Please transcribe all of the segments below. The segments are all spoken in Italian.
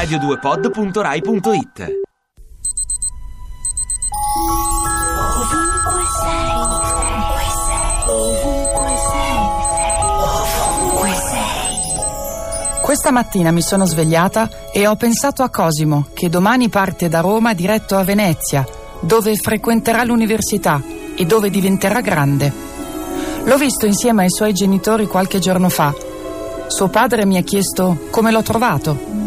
radio2pod.rai.it Ovunque sei, ovunque sei, ovunque sei, ovunque sei. Questa mattina mi sono svegliata e ho pensato a Cosimo, che domani parte da Roma diretto a Venezia, dove frequenterà l'università e dove diventerà grande. L'ho visto insieme ai suoi genitori qualche giorno fa. Suo padre mi ha chiesto come l'ho trovato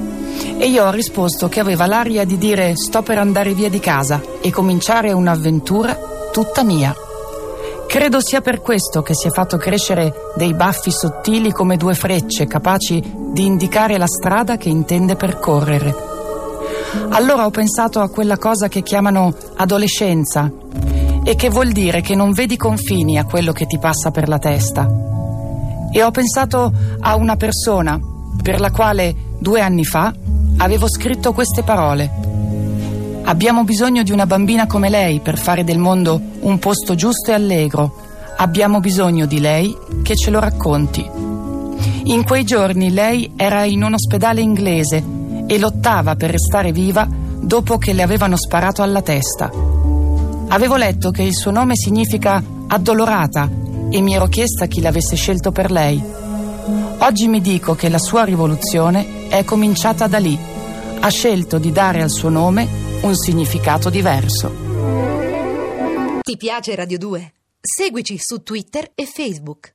e io ho risposto che aveva l'aria di dire sto per andare via di casa e cominciare un'avventura tutta mia. Credo sia per questo che si è fatto crescere dei baffi sottili come due frecce capaci di indicare la strada che intende percorrere. Allora ho pensato a quella cosa che chiamano adolescenza e che vuol dire che non vedi confini a quello che ti passa per la testa. E ho pensato a una persona per la quale due anni fa avevo scritto queste parole. Abbiamo bisogno di una bambina come lei per fare del mondo un posto giusto e allegro. Abbiamo bisogno di lei che ce lo racconti. In quei giorni lei era in un ospedale inglese e lottava per restare viva dopo che le avevano sparato alla testa. Avevo letto che il suo nome significa addolorata e mi ero chiesta chi l'avesse scelto per lei. Oggi mi dico che la sua rivoluzione è cominciata da lì. Ha scelto di dare al suo nome un significato diverso. Ti piace Radio 2? Seguici su Twitter e Facebook.